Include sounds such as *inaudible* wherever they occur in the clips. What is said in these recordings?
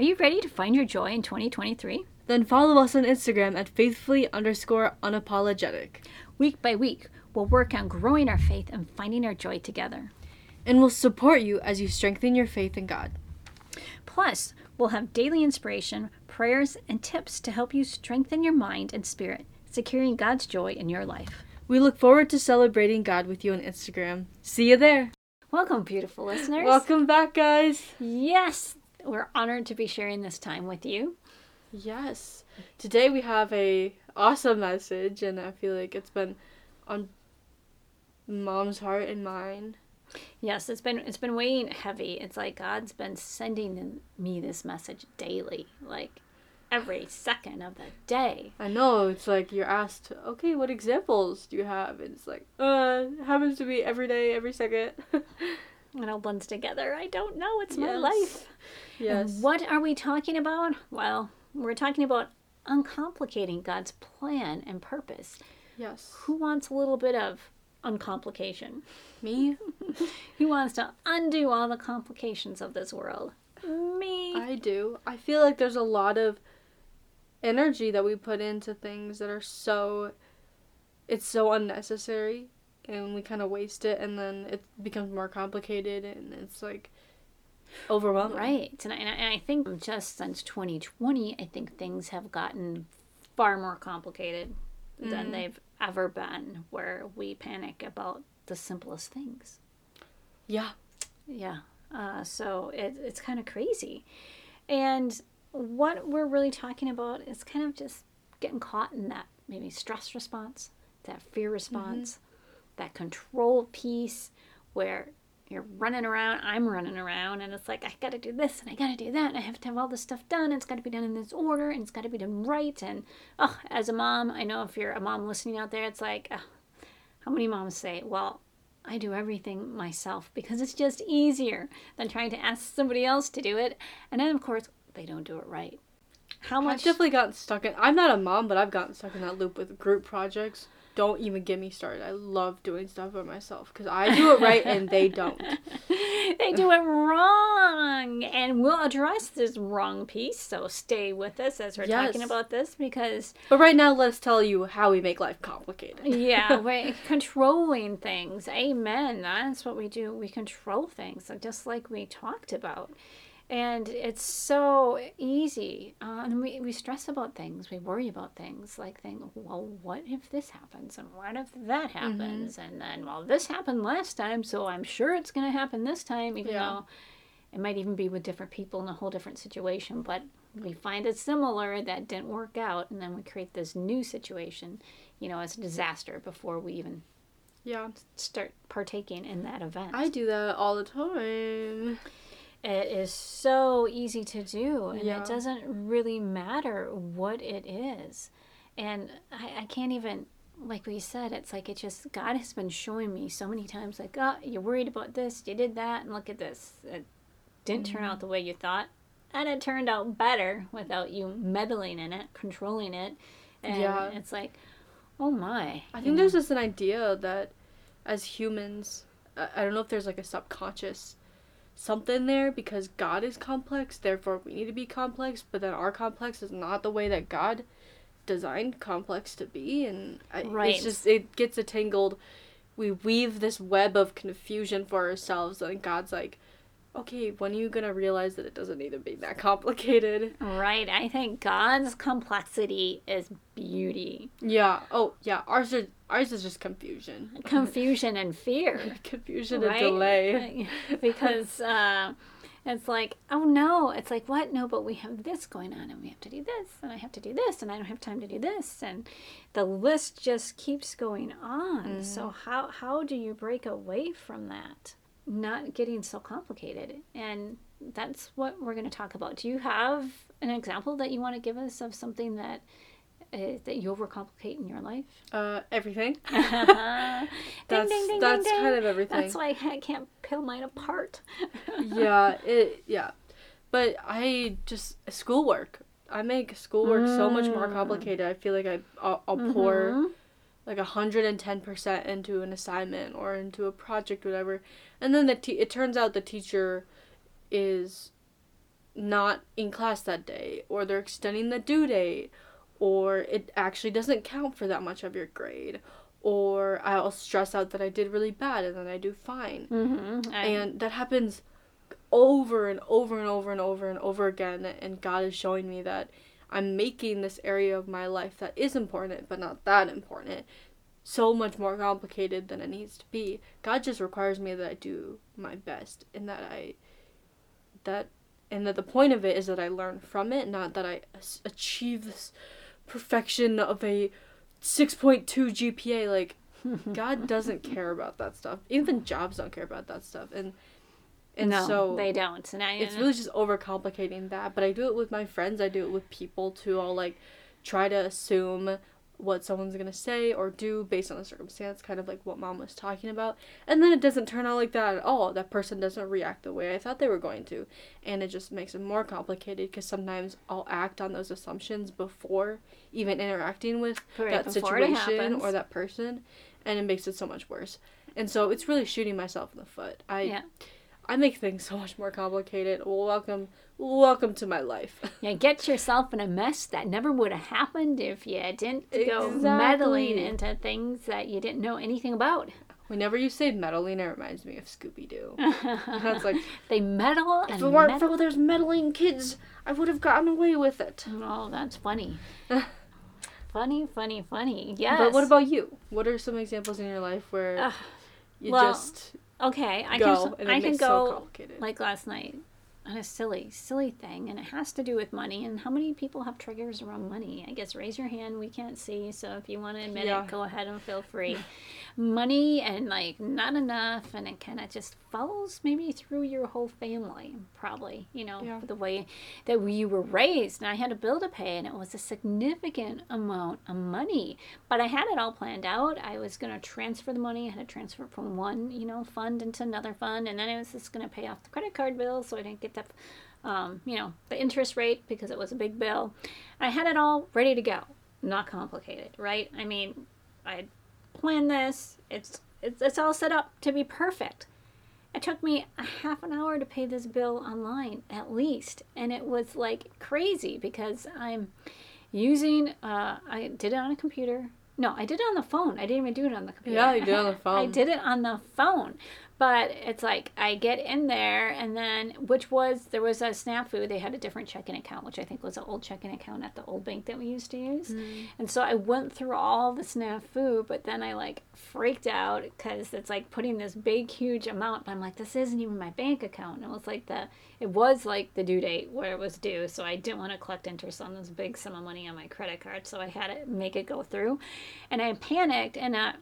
Are you ready to find your joy in 2023? Then follow us on Instagram at faithfully underscore unapologetic. Week by week, we'll work on growing our faith and finding our joy together. And we'll support you as you strengthen your faith in God. Plus, we'll have daily inspiration, prayers, and tips to help you strengthen your mind and spirit, securing God's joy in your life. We look forward to celebrating God with you on Instagram. See you there. Welcome, beautiful listeners. Welcome back, guys. Yes, we're honored to be sharing this time with you. Yes. Today we have a awesome message and I feel like it's been on mom's heart and mine. Yes, it's been it's been weighing heavy. It's like God's been sending me this message daily, like every second of the day. I know it's like you're asked, okay, what examples do you have? And it's like, uh, it happens to be every day, every second. *laughs* it all blends together. I don't know. It's my life. Yes. And what are we talking about? Well, we're talking about uncomplicating God's plan and purpose. Yes. Who wants a little bit of uncomplication? Me? *laughs* Who wants to undo all the complications of this world? Me. I do. I feel like there's a lot of energy that we put into things that are so it's so unnecessary and we kind of waste it and then it becomes more complicated and it's like overwhelming. Right. And I, and I think just since 2020, I think things have gotten far more complicated mm. than they've ever been, where we panic about the simplest things. Yeah. Yeah. Uh, so it, it's kind of crazy. And what we're really talking about is kind of just getting caught in that maybe stress response, that fear response, mm-hmm. That control piece where you're running around, I'm running around, and it's like, I gotta do this and I gotta do that, and I have to have all this stuff done, it's gotta be done in this order, and it's gotta be done right. And oh, as a mom, I know if you're a mom listening out there, it's like, oh, how many moms say, well, I do everything myself because it's just easier than trying to ask somebody else to do it. And then, of course, they don't do it right. How much? I've definitely gotten stuck in. I'm not a mom, but I've gotten stuck in that loop with group projects don't even get me started. I love doing stuff by myself because I do it right and they don't. *laughs* *laughs* they do it wrong, and we'll address this wrong piece. So stay with us as we're yes. talking about this because. But right now, let's tell you how we make life complicated. yeah, *laughs* we're controlling things. Amen. That's what we do. We control things, just like we talked about and it's so easy uh, and we, we stress about things we worry about things like think well what if this happens and what if that happens mm-hmm. and then well this happened last time so i'm sure it's going to happen this time even yeah. though it might even be with different people in a whole different situation but we find it similar that didn't work out and then we create this new situation you know as a disaster before we even yeah start partaking in that event i do that all the time it is so easy to do, and yeah. it doesn't really matter what it is. And I, I can't even, like we said, it's like it just, God has been showing me so many times, like, oh, you're worried about this, you did that, and look at this. It didn't mm-hmm. turn out mm-hmm. the way you thought. And it turned out better without you meddling in it, controlling it. And yeah. it's like, oh my. I think there's just an idea that as humans, I don't know if there's like a subconscious something there because God is complex, therefore we need to be complex, but then our complex is not the way that God designed complex to be and I, right. it's just it gets a tangled we weave this web of confusion for ourselves and God's like okay, when are you gonna realize that it doesn't need to be that complicated? Right. I think God's complexity is beauty. Yeah. Oh, yeah. Ours are ours is just confusion. *laughs* Confusion and fear. *laughs* confusion right? and delay. *laughs* because uh, it's like, oh no, it's like what? No, but we have this going on, and we have to do this, and I have to do this, and I don't have time to do this, and the list just keeps going on. Mm-hmm. So how how do you break away from that? not getting so complicated. And that's what we're going to talk about. Do you have an example that you want to give us of something that uh, that you overcomplicate in your life? Uh, everything. *laughs* that's ding, ding, ding, that's kind of everything. That's why I can't peel mine apart. *laughs* yeah, it yeah, but I just schoolwork. I make schoolwork mm. so much more mm. complicated. I feel like I I'll, I'll mm-hmm. pour like 110% into an assignment or into a project whatever and then the te- it turns out the teacher is not in class that day, or they're extending the due date, or it actually doesn't count for that much of your grade, or I'll stress out that I did really bad and then I do fine. Mm-hmm. And that happens over and over and over and over and over again. And God is showing me that I'm making this area of my life that is important, but not that important, so much more complicated than it needs to be. God just requires me that I do my best and that I, that, and that the point of it is that I learn from it, not that I achieve this perfection of a 6.2 GPA. Like, God doesn't *laughs* care about that stuff. Even jobs don't care about that stuff. And and no, so they don't. And I, it's really just overcomplicating that. But I do it with my friends. I do it with people too. I'll like try to assume what someone's gonna say or do based on the circumstance, kind of like what mom was talking about. And then it doesn't turn out like that at all. That person doesn't react the way I thought they were going to. And it just makes it more complicated because sometimes I'll act on those assumptions before even interacting with Right that situation or that person. And it makes it so much worse. And so it's really shooting myself in the foot. I yeah. I make things *laughs* so much more complicated. Well, welcome, welcome to my life. yeah, get yourself in a mess that never would have happened if you didn't go meddling into things that you didn't know anything about. Whenever you say meddling, it reminds me of Scooby Doo. *laughs* That's like, They meddle and if it weren't meddle. for those meddling kids, I would have gotten away with it. *laughs* Oh, that's funny. *laughs* funny, funny, funny. Yes. But what about you? What are some examples in your life where Ugh, you well, just okay? I go can. I can so go complicated? like last night on a silly, silly thing, and it has to do with money. And how many people have triggers around money? I guess raise your hand. We can't see, so if you want to admit Yeah. it, go ahead and feel free. money and like not enough, and it kind of just follows maybe through your whole family, probably. You know, Yeah. the way that you were raised. And I had a bill to pay, and it was a significant amount of money. But I had it all planned out. I was going to transfer the money. I had to transfer it from one, you know, fund into another fund, and then I was just going to pay off the credit card bill, so I didn't get um, you know, the interest rate because it was a big bill. I had it all ready to go. Not complicated, right? I mean, I planned this. It's it's it's all set up to be perfect. It took me a half an hour to pay this bill online, at least, and it was like crazy because I'm using. Uh, I did it on a computer. No, I did it on the phone. I didn't even do it on the computer. Yeah, you did it on the *laughs* phone. I did it on the phone, but it's like I get in there, and then which was there was a snafu. They had a different checking account, which I think was an old checking account at the old bank that we used to use. Mm. And so I went through all the snafu, but then I like freaked out because it's like putting this big, huge amount. But I'm like, this isn't even my bank account. And it was like the, it was like the due date where it was due. So I didn't want to collect interest on this big sum of money on my credit card. So I had to make it go through. And I panicked and I.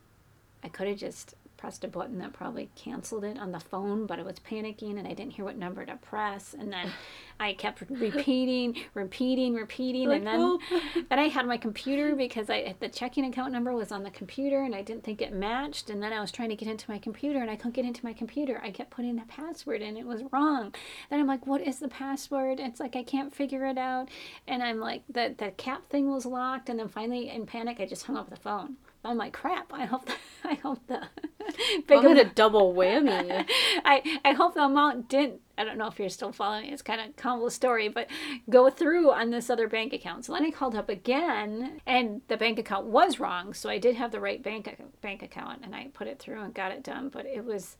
I could have just pressed a button that probably canceled it on the phone, but I was panicking and I didn't hear what number to press. And then I kept *laughs* repeating, repeating, repeating. Like, and then, "Help." Oh. *laughs* then I had my computer because I the checking account number was on the computer and I didn't think it matched. And then I was trying to get into my computer and I couldn't get into my computer. I kept putting the password in, it was wrong. Then I'm like, what is the password? It's like I can't figure it out. And I'm like, the the cap thing was locked. And then finally, in panic, I just hung up the phone. I'm like, crap. I hope the, *laughs* I hope the *laughs* big I'm amount- double *laughs* whammy. I, I hope the amount didn't I don't know if you're still following it's kind of convoluted story but go through on this other bank account so then I called up again and the bank account was wrong so I did have the right bank bank account and I put it through and got it done but it was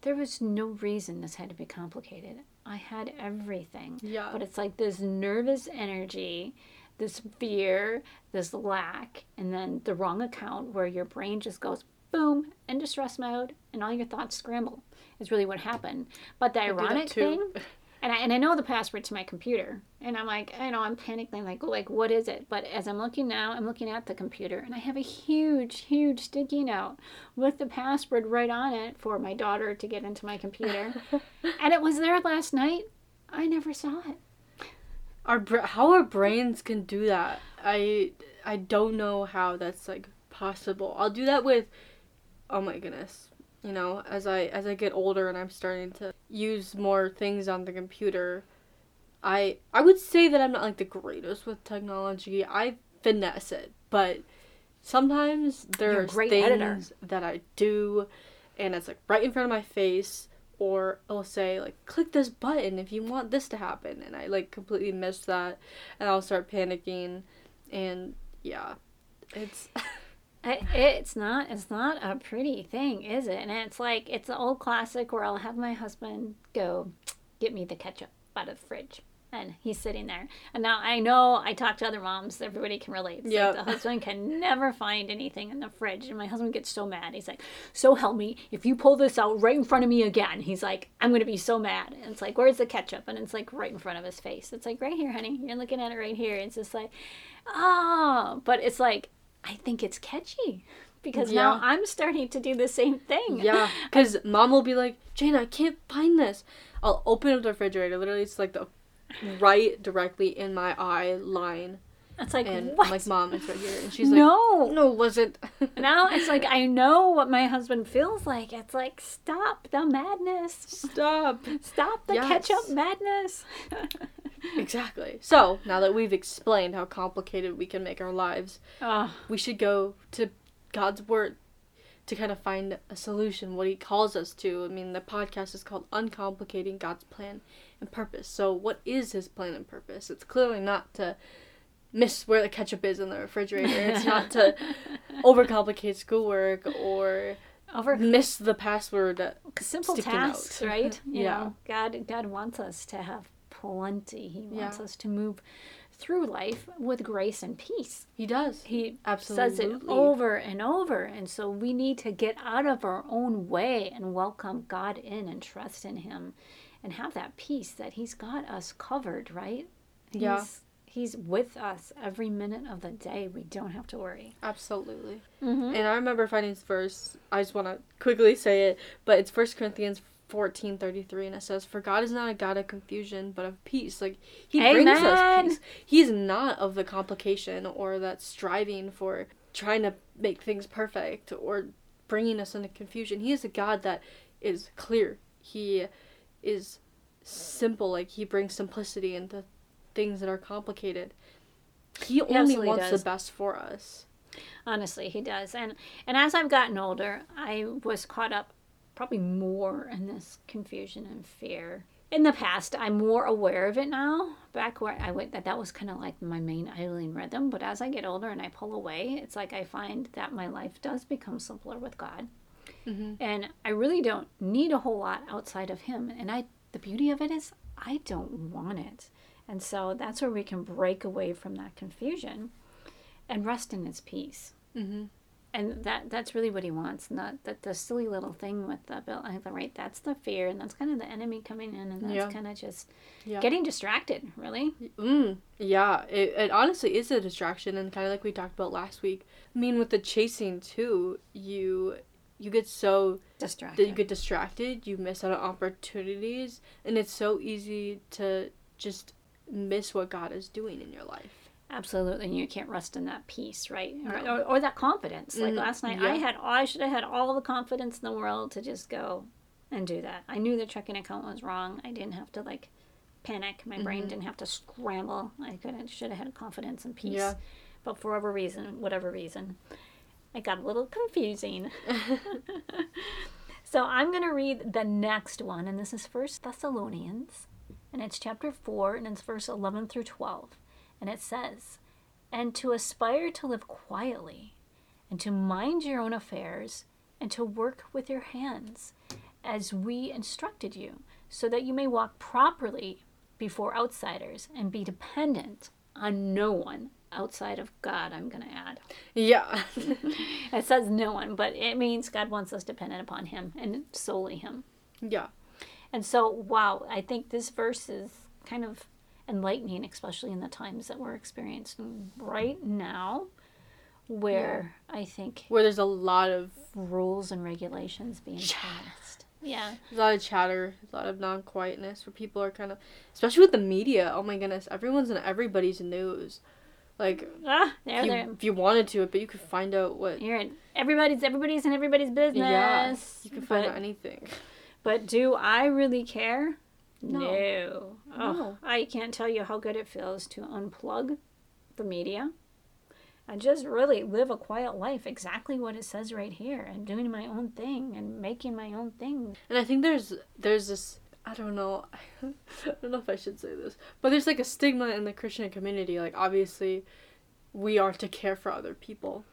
there was no reason this had to be complicated I had everything Yeah. but it's like this nervous energy this fear this lack and then the wrong account where your brain just goes boom into stress mode and all your thoughts scramble is really what happened. But the that ironic thing *laughs* and I, and I know the password to my computer and i'm like i know i'm panicking like like what is it? But as i'm looking now i'm looking at the computer and i have a huge huge sticky note with the password right on it for my daughter to get into my computer. *laughs* And it was there last night. I never saw it Our bra- how our brains can do that. I I don't know how that's like possible. I'll do that with oh my goodness. You know, as I as I get older and I'm starting to use more things on the computer, I I would say that I'm not like the greatest with technology. I finesse it, but sometimes there's things editor. that I do and it's like right in front of my face or I'll say like click this button if you want this to happen and I like completely miss that and I'll start panicking and yeah. It's *laughs* it's not it's not a pretty thing, is it? And it's like it's an old classic where I'll have my husband go get me the ketchup out of the fridge. And he's sitting there. And now I know I talk to other moms, everybody can relate. It's Yep. like the husband can never find anything in the fridge. And my husband gets so mad. He's like, So help me, if you pull this out right in front of me again, he's like, I'm gonna be so mad. And it's like, Where's the ketchup? And it's like right in front of his face. It's like right here, honey. You're looking at it right here. It's just like, oh but it's like I think it's catchy. Because now I'm starting to do the same thing. yeah, *laughs* because mom will be like, Jane, I can't find this. I'll open up the refrigerator. Literally, it's like the right directly in my eye line, It's like and what? I'm like, mom, it's right here, and she's like, no. no, wasn't. *laughs* Now it's like I know what my husband feels like. It's like stop the madness. Stop. Stop the Yes. ketchup madness. *laughs* Exactly. So now that we've explained how complicated we can make our lives, oh, we should go to God's Word to kind of find a solution, what He calls us to. I mean, the podcast is called Uncomplicating God's Plan and Purpose. So, what is His plan and purpose? It's clearly not to miss where the ketchup is in the refrigerator, it's not to *laughs* overcomplicate schoolwork or over miss the password. simple tasks, note. right? *laughs* You Yeah. know, God God wants us to have plenty. He wants Yeah. us to move through life with grace and peace. He does. He Absolutely. says it over and over. And so we need to get out of our own way and welcome God in and trust in Him and have that peace that He's got us covered, right? He's, Yeah. He's with us every minute of the day. We don't have to worry. Absolutely. Mm-hmm. And I remember finding this verse. I just want to quickly say it, but it's First Corinthians fourteen thirty three, and it says, "For God is not a God of confusion, but of peace." Like He brings us peace. He's not of the complication or that striving for trying to make things perfect or bringing us into confusion. He is a God that is clear. He is simple. Like He brings simplicity into things that are complicated. He only wants does. the best for us. Honestly, he does. And and as I've gotten older, I was caught up probably more in this confusion and fear. In the past, I'm more aware of it now. Back where I went, that that was kind of like my main idling rhythm. But as I get older and I pull away, it's like I find that my life does become simpler with God, Mhm. and I really don't need a whole lot outside of Him. And I, the beauty of it is, I don't want it. And so that's where we can break away from that confusion and rest in His peace Mm-hmm. and that that's really what he wants not that the silly little thing with the bill right that's the fear and that's kind of the enemy coming in and that's Yeah. kind of just Yeah. getting distracted really Mm, yeah, it, it honestly is a distraction, and kind of like we talked about last week. I mean, with the chasing too, you you get so that distracted. you get distracted, you miss out on opportunities, and it's so easy to just miss what God is doing in your life. absolutely and you can't rest in that peace right? Or, No. or, or that confidence. Like Mhm, last night i had i should have had all the confidence in the world to just go and do that. I knew the checking account was wrong. I didn't have to like panic. My brain Mhm. didn't have to scramble. I could should have had confidence and peace. Yeah. but for whatever reason whatever reason it got a little confusing *laughs* *laughs* So I'm going to read the next one, and this is First Thessalonians, and it's chapter 4, and it's verse 11 through 12. And it says, And to aspire to live quietly, and to mind your own affairs, and to work with your hands, as we instructed you, so that you may walk properly before outsiders and be dependent on no one outside of God, I'm going to add. yeah. *laughs* It says no one, but it means God wants us dependent upon Him and solely Him. yeah. And so, wow, I think this verse is kind of enlightening, especially in the times that we're experiencing right now, where I think Where there's a lot of rules and regulations being passed. Yeah. a lot of chatter, a lot of non quietness, where people are kind of, especially with the media. Oh my goodness, everyone's in everybody's news. Like Ah, there, if you, there. if you wanted to, but you could find out what. You're in everybody's everybody's in everybody's business. Yeah, you can find but, out anything. but do I really care? No. No. Oh, No. I can't tell you how good it feels to unplug the media and just really live a quiet life, exactly what it says right here, and doing my own thing and making my own thing. And I think there's there's this I don't know *laughs* I don't know if I should say this, but there's like a stigma in the Christian community. Like obviously, we are to care for other people,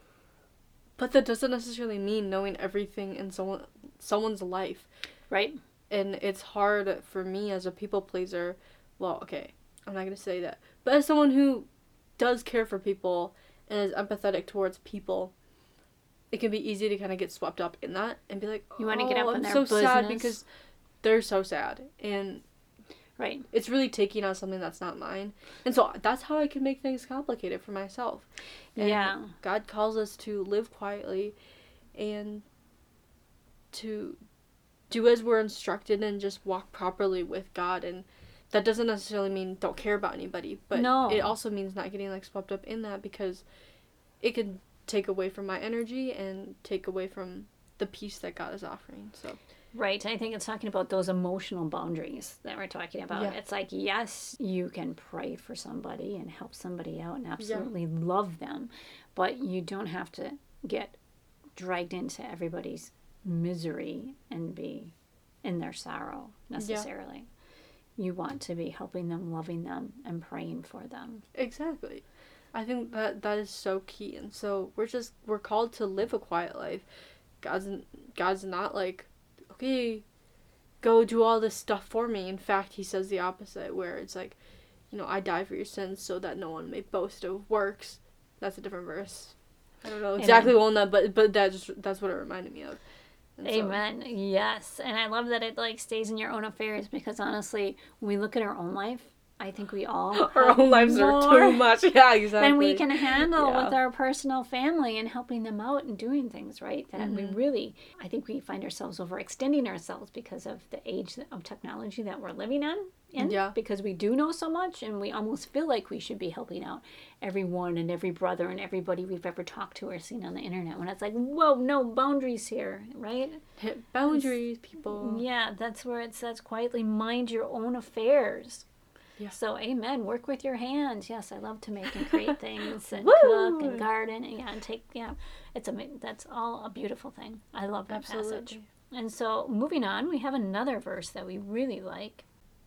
but that doesn't necessarily mean knowing everything in someone someone's life. Right. And it's hard for me as a people pleaser. Well, okay, I'm not gonna say that, but as someone who does care for people and is empathetic towards people, it can be easy to kind of get swept up in that and be like, You wanna get oh, up "Oh, I'm their so sad business." because they're so sad and Right. it's really taking on something that's not mine. And so that's how I can make things complicated for myself. And Yeah. God calls us to live quietly and to do as we're instructed and just walk properly with God and that doesn't necessarily mean don't care about anybody, but No. it also means not getting like swept up in that because it can take away from my energy and take away from the peace that God is offering. So Right. I think it's talking about those emotional boundaries that we're talking about. Yeah. It's like, yes, you can pray for somebody and help somebody out and absolutely love them, but you don't have to get dragged into everybody's misery and be in their sorrow necessarily. You want to be helping them, loving them, and praying for them. Exactly. I think that that is so key. And so we're just we're called to live a quiet life. God's God's not like, okay, go do all this stuff for me. In fact, he says the opposite where it's like, you know, I die for your sins so that no one may boast of works. That's a different verse. I don't know exactly one that but but that's that's what it reminded me of. And so- Amen. Yes. And I love that it like stays in your own affairs because honestly, when we look at our own life, I think we all *laughs* our own lives are too much. *laughs* Yeah, exactly. than we can handle Yeah. with our personal family and helping them out and doing things right that we Mm-hmm. really i think we find ourselves overextending ourselves because of the age of technology that we're living in in Yeah. because we do know so much and we almost feel like we should be helping out everyone and every brother and everybody we've ever talked to or seen on the internet when it's like whoa no boundaries here right Hit boundaries, people. yeah, that's where it says quietly mind your own affairs. Yeah. So amen. Work with your hands. Yes, I love to make and create *laughs* things and cook and garden and yeah, and take yeah. It's a that's all a beautiful thing. I love that passage. Absolutely. And so moving on, we have another verse that we really like.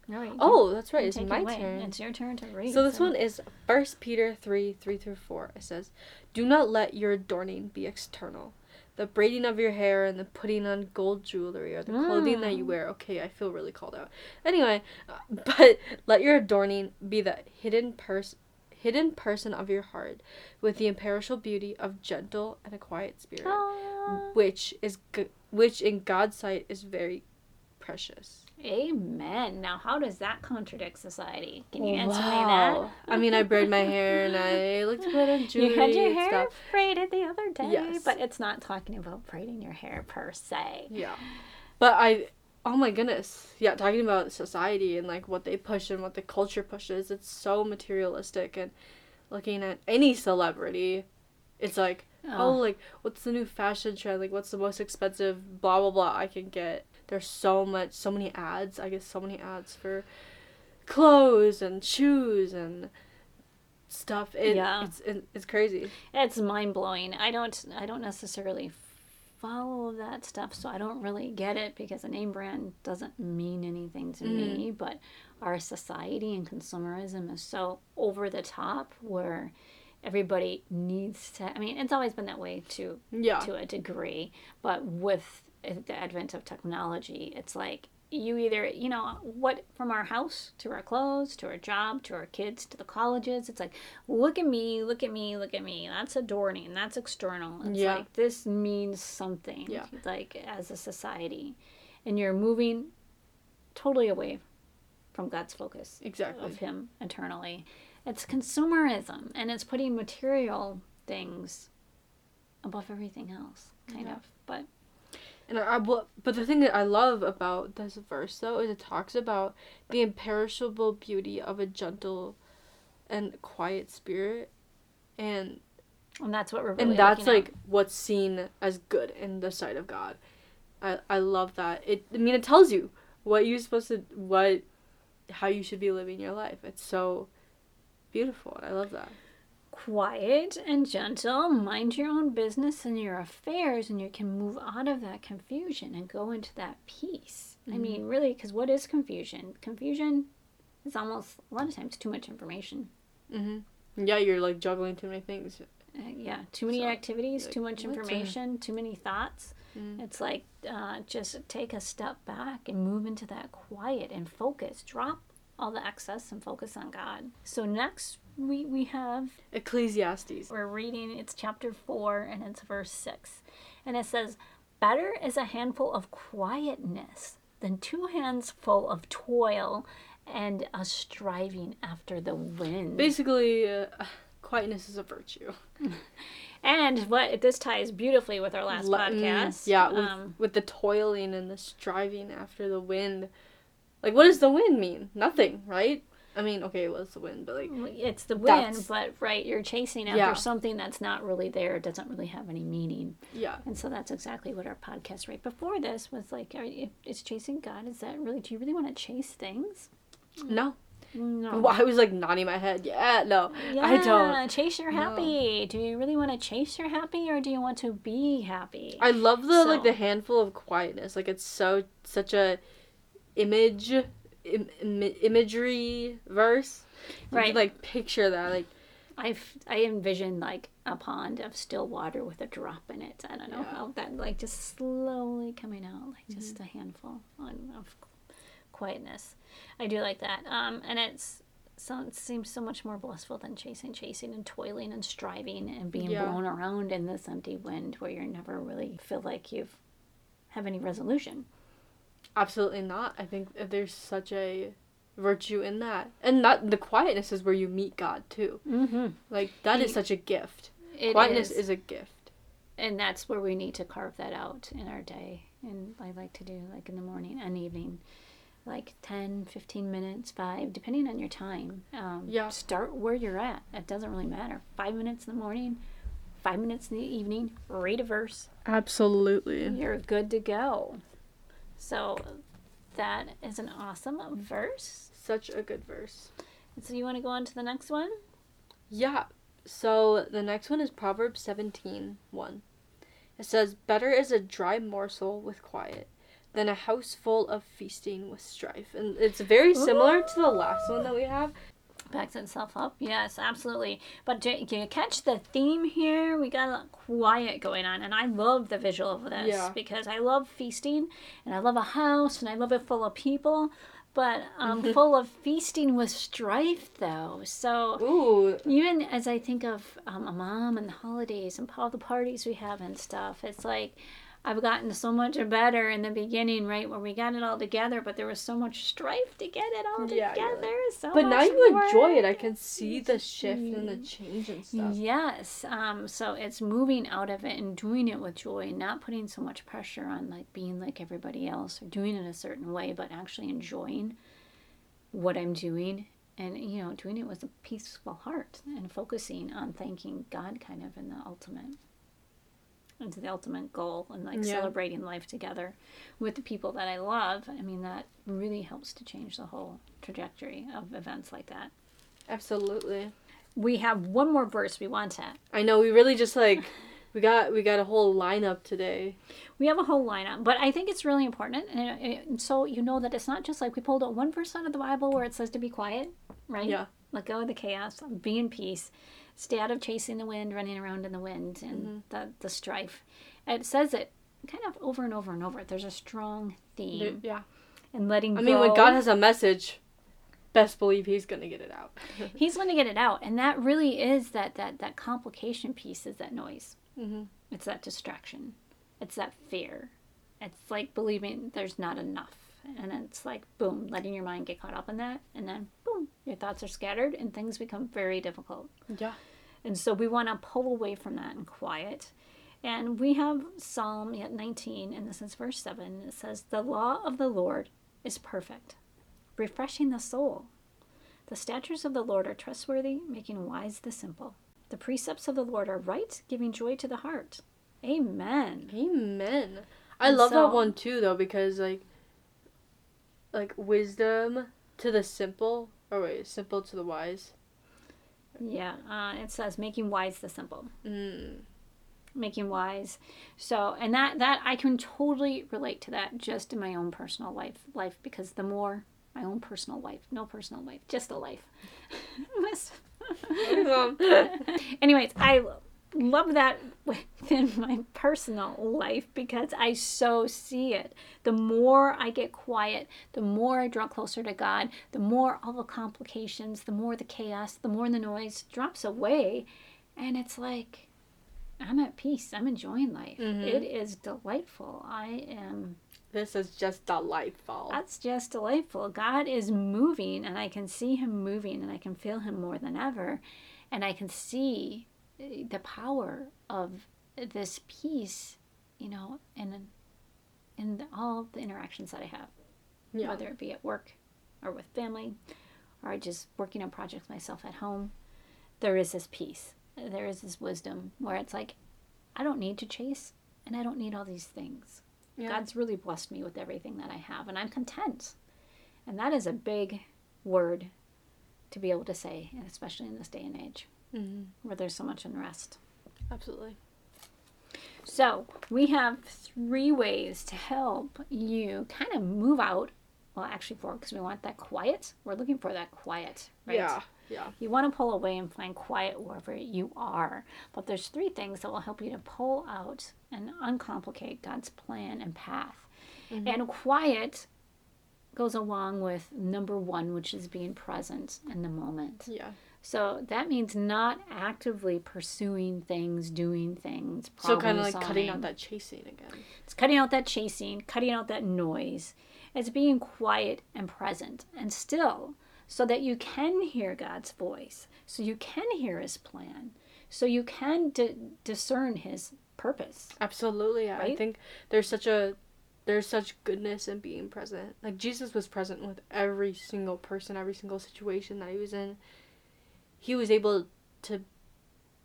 Right. Oh, that's right. It's take it my turn. It's your turn to read. So this one is First Peter three three through four. It says, "Do not let your adorning be external, the braiding of your hair and the putting on gold jewelry or the clothing that you Mm. wear." Okay, I feel really called out. Anyway, uh, *laughs* but let your adorning be the hidden pers- hidden person of your heart, with the imperishable beauty of gentle and a quiet spirit, Aw. which is which in God's sight is very precious. Amen. Now, how does that contradict society? Can you oh, answer me that? I mean, I braid my hair and I *laughs* looked put on jewelry You had your hair stuff. braided the other day, Yes. but it's not talking about braiding your hair per se. Yeah. But I, oh my goodness. Yeah, talking about society and like what they push and what the culture pushes, it's so materialistic. And looking at any celebrity, it's like, oh, Oh. like, what's the new fashion trend? Like, what's the most expensive blah, blah, blah I can get? There's so much, so many ads. I guess so many ads for clothes and shoes and stuff. It, Yeah. It's, it, it's crazy. It's mind blowing. I don't I don't necessarily follow that stuff, so I don't really get it because a name brand doesn't mean anything to me. Mm-hmm. But our society and consumerism is so over the top where everybody needs to I mean, it's always been that way too Yeah. to a degree, but with the advent of technology, it's like you either, you know, what from our house to our clothes to our job to our kids to the colleges, it's like, look at me, look at me, look at me. That's adorning, that's external. It's Yeah. like this means something, Yeah. like as a society. And you're moving totally away from God's focus Exactly. of Him internally. It's consumerism and it's putting material things above everything else, kind Yeah. of. But And I, but the thing that I love about this verse though is it talks about the imperishable beauty of a gentle and quiet spirit, and and that's what we're really and that's like at. what's seen as good in the sight of God. I I love that. It I mean it tells you what you're supposed to what how you should be living your life. It's so beautiful. I love that. Quiet and gentle, mind your own business and your affairs, and you can move out of that confusion and go into that peace. I mean, really, because what is confusion? Confusion is almost a lot of times too much information. Mm-hmm. Yeah, you're like juggling too many things. Uh, yeah, too many So, activities, like, too much information, too many thoughts. Mm. It's like uh, just take a step back and move into that quiet and focus. Drop all the excess and focus on God. So next we we have Ecclesiastes. we're reading it's chapter 4 and it's verse 6. And it says, "Better is a handful of quietness than two hands full of toil and a striving after the wind." Basically, uh, quietness is a virtue. *laughs* And what this ties beautifully with our last Le- mm, podcast. yeah, with, Um, with the toiling and the striving after the wind. Like, what does the wind mean? Nothing, right? I mean, okay, well, it's the wind, but like, it's the wind, but right, you're chasing after Yeah. something that's not really there. It doesn't really have any meaning. yeah. And so that's exactly what our podcast right before this was like. Are you, it's chasing God. Is that really? Do you really want to chase things? No. No. Well, *laughs* I was like nodding my head. Yeah, no. Yeah, I don't. chase your No. happy. Do you really want to chase your happy, or do you want to be happy? I love the like the handful of quietness. Like it's so such a image Im- Im- imagery verse. You Right. like picture that like I've I envision like a pond of still water with a drop in it. I don't know Yeah. Mm-hmm. how that like just slowly coming out, like just a handful on, of quietness. I do like that. Um, and it's so it seems so much more blissful than chasing, chasing, and toiling and striving and being Yeah. blown around in this empty wind where you're never really feel like you've have any resolution. Absolutely not. I think there's such a virtue in that. And that the quietness is where you meet God too. Mm-hmm. Like that is Ye- such a gift. It quietness is. is a gift. and that's where we need to carve that out in our day and i like to do like in the morning and evening like 10 15 minutes 5 depending on your time um, Yeah. start where you're at it doesn't really matter 5 minutes in the morning 5 minutes in the evening read a verse Absolutely. you're good to go so that is an awesome verse Such a good verse. And so you want to go on to the next one Yeah. So the next one is Proverbs 17 1. It says, Better is a dry morsel with quiet than a house full of feasting with strife. And it's very similar to the last one that we have. Backs itself up. Yes, absolutely. But do can you catch the theme here? We got a lot quiet going on, and I love the visual of this Yeah. because I love feasting, and I love a house, and I love it full of people, but um, full of feasting with strife, though. So Ooh. even as I think of um, a mom and the holidays and all the parties we have and stuff, it's like I've gotten so much better in the beginning, right, where we got it all together, but there was so much strife to get it all Yeah, together. So But now you enjoy it. I can see the shift and the change and stuff. Yes. Um, so it's moving out of it and doing it with joy, not putting so much pressure on like being like everybody else or doing it a certain way, but actually enjoying what I'm doing and you know doing it with a peaceful heart and focusing on thanking God kind of in the ultimate into the ultimate goal and like Yeah. celebrating life together with the people that I love. I mean that really helps to change the whole trajectory of events like that. Absolutely. We have one more verse we want to I know we really just like we got we got a whole lineup today. We have a whole lineup, but I think it's really important. And, uh, and so you know that it's not just like we pulled out one verse out of the Bible where it says to be quiet, right? Yeah. Let go of the chaos, be in peace, stay out of chasing the wind, running around in the wind, and the, the strife. It says it kind of over and over and over. There's a strong theme. Yeah. And letting I go. mean when God has a message, best believe he's gonna get it out. *laughs* He's going to get it out. And that really is that, that, that complication piece is that noise. Mhm. It's that distraction. It's that fear. It's like believing there's not enough. And it's like, boom, letting your mind get caught up in that. And then, your thoughts are scattered and things become very difficult. yeah. And so we want to pull away from that and quiet. And we have Psalm 19, and this is verse 7. It says, The law of the Lord is perfect, refreshing the soul. The statutes of the Lord are trustworthy, making wise the simple. The precepts of the Lord are right, giving joy to the heart. Amen. Amen. I And love so- that one too though because like like wisdom to the simple or wait, simple to the wise. Yeah, uh, it says making wise the simple. Mm. making wise so and that that i can totally relate to that just in my own personal life life because the more my own personal life no personal life just a life *laughs* *laughs* anyways i love that *laughs* within my personal life because i so see it the more i get quiet the more i draw closer to god the more all the complications the more the chaos the more the noise drops away and it's like i'm at peace i'm enjoying life Mhm. it is delightful i am This is just delightful. that's just delightful. God is moving, and I can see Him moving, and I can feel Him more than ever. And I can see the power of this peace, you know, in, in all the interactions that I have, yeah. whether it be at work or with family or just working on projects myself at home. There is this peace, there is this wisdom where it's like, I don't need to chase, and I don't need all these things. Yeah. God's really blessed me with everything that I have, and I'm content. And that is a big word to be able to say, and especially in this day and age Mhm. where there's so much unrest. Absolutely. So, we have three ways to help you kind of move out. Well, actually, four, because we want that quiet. We're looking for that quiet, right? Yeah. Yeah. You want to pull away and find quiet wherever you are. But there's three things that will help you to pull out and uncomplicate God's plan and path. And quiet goes along with number one, which is being present in the moment. Yeah. So that means not actively pursuing things, doing things. So kind of like cutting out that chasing again. It's cutting out that chasing, cutting out that noise. It's being quiet and present and still so that you can hear God's voice, so you can hear his plan, so you can di- discern his purpose. Absolutely. I Right? think there's such a there's such goodness in being present. Like Jesus was present with every single person, every single situation that he was in. He was able to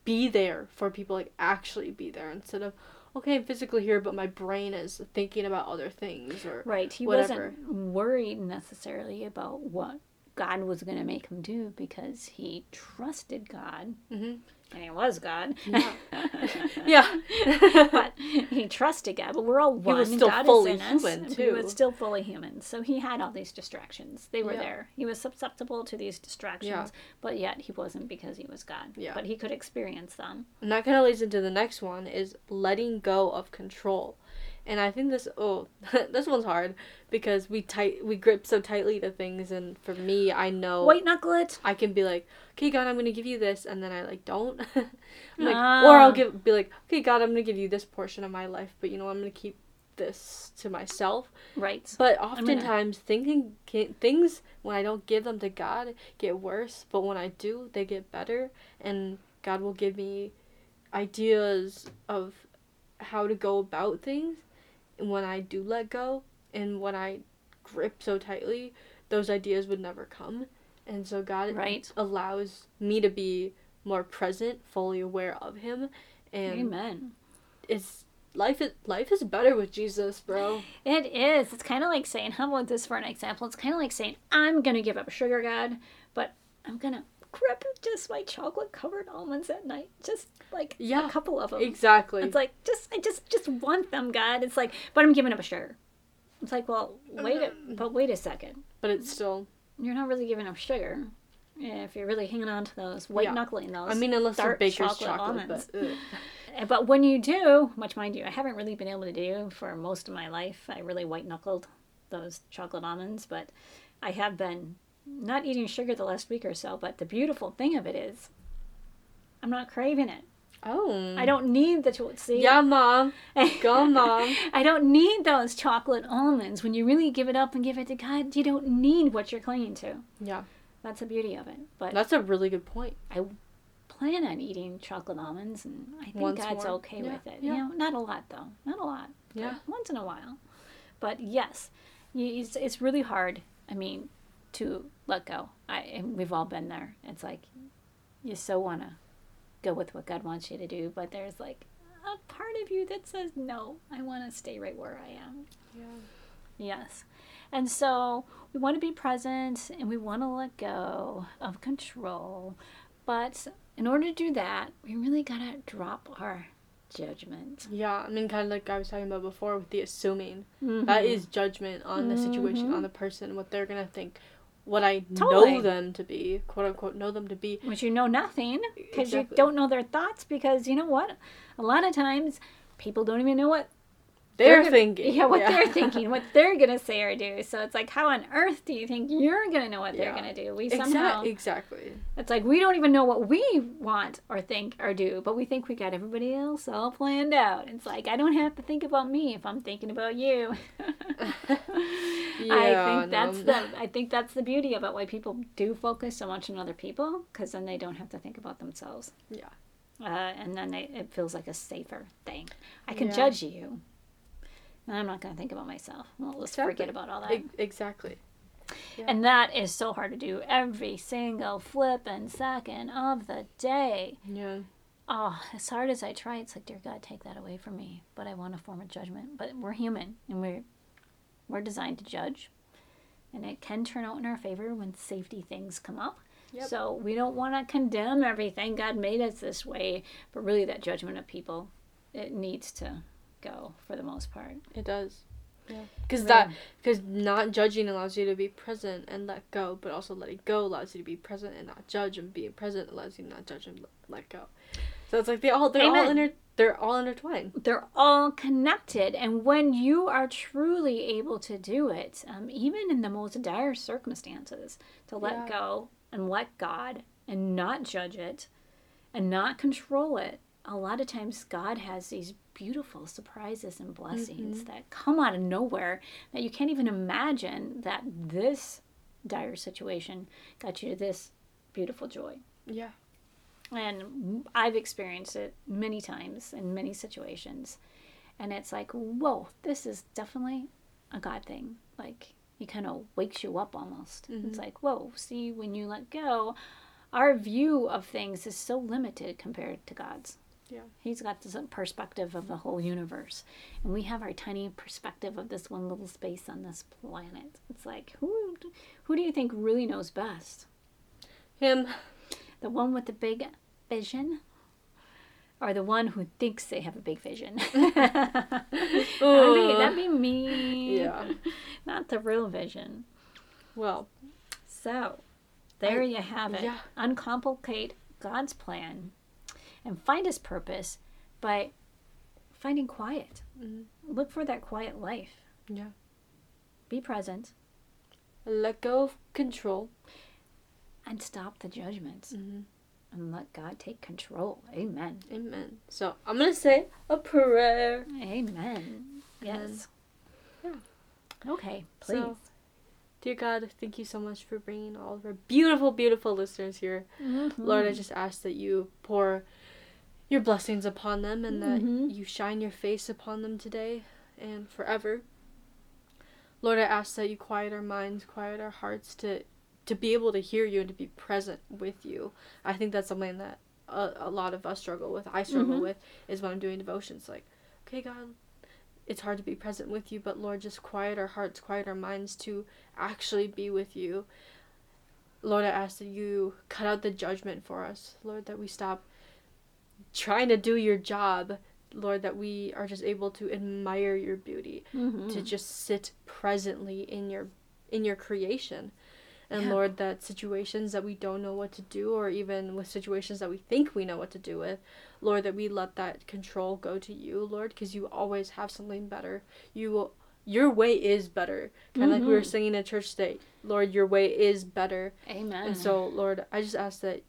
be there for people, like actually be there instead of okay, I'm physically here, but my brain is thinking about other things or Right. He Whatever. wasn't worried necessarily about what God was going to make him do because he trusted God hmm and he was God. Yeah. *laughs* yeah. *laughs* but he trusted God. But we're all one. was still God fully is in us, human, and He was still fully human. So he had all these distractions. They were Yeah. there. He was susceptible to these distractions, Yeah. but yet he wasn't because he was God. Yeah. But he could experience them. And that kind of leads into the next one is letting go of control. And I think this oh *laughs* this one's hard because we tight we grip so tightly to things and for me I know White knuckle it. I can be like, "Okay, God, I'm going to give you this." And then I like don't. *laughs* I'm like Ah. or I'll give be like, "Okay, God, I'm going to give you this portion of my life, but you know, I'm going to keep this to myself." Right. But gonna- oftentimes thinking ca- things when I don't give them to God get worse, but when I do, they get better and God will give me ideas of how to go about things. And when I do let go and when I grip so tightly, those ideas would never come. And so God Right. allows me to be more present, fully aware of him and Amen. it's life is life is better with Jesus, bro. It is. It's kind of like saying, how about this for an example? It's kind of like saying, I'm going to give up sugar, God, but I'm going to grip just my chocolate covered almonds at night. Just like Yeah, a couple of them. Exactly. It's like, just, I just, just want them, God. It's like, but I'm giving up a sugar. It's like, well, wait a, mm. but wait a second. but it's still. You're not really giving up sugar. If you're really hanging on to those, white Yeah. knuckling those. I mean, unless they're baker's chocolate chocolate, almonds. but. *laughs* But when you do, much mind you, I haven't really been able to do for most of my life. I really white knuckled those chocolate almonds, but I have been not eating sugar the last week or so. But the beautiful thing of it is, I'm not craving it. oh, I don't need the chocolate. see. Yeah, mom. *laughs* Go, mom. I don't need those chocolate almonds. When you really give it up and give it to God, you don't need what you're clinging to. Yeah, That's the beauty of it. But that's a really good point. I plan on eating chocolate almonds, and I think Once God's more. okay Yeah, with it. yeah. You know, not a lot though, not a lot. Yeah. once in a while. But yes, you, it's it's really hard. I mean, to let go. I and we've all been there. It's like you so want to go with what God wants you to do, but there's like a part of you that says no. I want to stay right where I am. Yeah. Yes. And so we want to be present and we want to let go of control. But in order to do that, we really gotta drop our judgment. Yeah, I mean, kind of like I was talking about before with the assuming. Mm-hmm. That is judgment on the situation, on the person, what they're gonna think, what I Totally. know them to be, quote unquote, know them to be. which you know nothing because Exactly. you don't know their thoughts because you know what a lot of times people don't even know what They're, gonna- thinking. yeah what they're thinking what they're gonna say or do so it's like how on earth do you think you're gonna know what they're Yeah. gonna do we somehow exactly. it's like we don't even know what we want or think or do but we think we got everybody else all planned out it's like i don't have to think about me if i'm thinking about you yeah, *laughs* i Yeah, think that's no. the i think that's the beauty about why people do focus so much on other people because then they don't have to think about themselves Yeah. uh, and then they, it feels like a safer thing. I can Yeah. judge you, I'm not going to think about myself. Well, let's forget about all that. E- exactly. yeah. And that is so hard to do every single flip and second of the day. Yeah. Oh, as hard as I try, it's like, dear God, take that away from me. But I want to form a judgment. But we're human, and we're we're designed to judge, and it can turn out in our favor when safety things come up. Yep. So we don't want to condemn everything. God made us this way, but really, that judgment of people, it needs to go for the most part. It does. Yeah. Because that, because not judging allows you to be present and let go, but also letting go allows you to be present and not judge, and being present allows you to not judge and let- go. So it's like they all they're all inter they're all intertwined. they're all connected and when you are truly able to do it um, even in the most dire circumstances to let Yeah. go and let god and not judge it and not control it a lot of times god has these beautiful surprises and blessings mm-hmm. that come out of nowhere that you can't even imagine that this dire situation got you to this beautiful joy Yeah. and I've experienced it many times in many situations. And it's like, whoa, this is definitely a God thing. Like, he kind of wakes you up almost. It's mm-hmm. like, whoa, see, when you let go, our view of things is so limited compared to God's. Yeah. He's got this perspective of the whole universe. And we have our tiny perspective of this one little space on this planet. It's like, who, who do you think really knows best? Him. The one with the big vision? Or the one who thinks they have a big vision? *laughs* that'd, be, that'd be me. Yeah. Not the real vision. Well. So, there I- you have it. yeah. Uncomplicate God's plan and find his purpose by finding quiet. Mhm. Look for that quiet life. Yeah. Be present Let go of control. and stop the judgments Mhm. and let God take control. Amen. Amen. So I'm gonna say a prayer. Amen. Yes. yeah. Okay, please. So, dear God, thank you so much for bringing all of our beautiful, beautiful listeners here. Lord, Mm-hmm. I just ask that you pour your blessings upon them and that Mhm. you shine your face upon them today and forever. Lord, I ask that you quiet our minds, quiet our hearts to to be able to hear you and to be present with you. I think that's something that a, a lot of us struggle with. I struggle Mhm. with is when I'm doing devotions like, okay, God, it's hard to be present with you, but Lord, just quiet our hearts, quiet our minds to actually be with you. Lord, I ask that you cut out the judgment for us. Lord, that we stop trying to do your job. Lord, that we are just able to admire your beauty, Mhm. to just sit presently in your in your creation. And Yeah. Lord, that situations that we don't know what to do, or even with situations that we think we know what to do with, Lord, that we let that control go to you, Lord, because you always have something better. You will, your way is better. Kind of like we were Mhm. singing in church today, Lord, your way is better. Amen. And so, Lord, I just ask that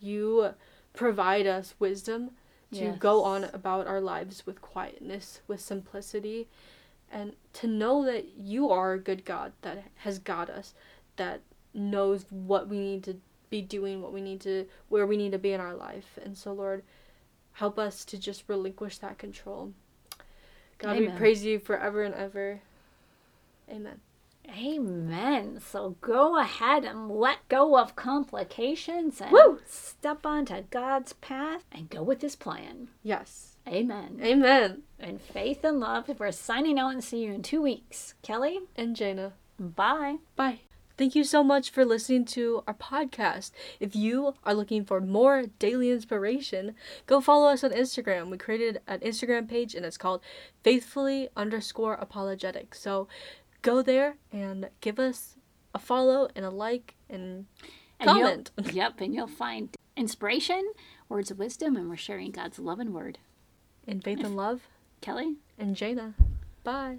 you provide us wisdom to go on about our lives with quietness, with simplicity, and to know that you are a good God that has got us, that knows what we need to be doing, what we need to, where we need to be in our life. And so, Lord, help us to just relinquish that control. God, we praise you forever and ever. Amen. Amen. So go ahead and let go of complications and Woo! step onto God's path and go with his plan. Yes. Amen. Amen. In faith and love, we're signing out and see you in two weeks. Kelly, And Jana. bye. Bye. thank you so much for listening to our podcast. If you are looking for more daily inspiration, go follow us on Instagram. We created an Instagram page and it's called faithfully underscore apologetic. So go there and give us a follow and a like and, And comment. *laughs* yep, and you'll find inspiration, words of wisdom, and we're sharing God's love and word. In faith and love. Kelly? And Jaina. Bye.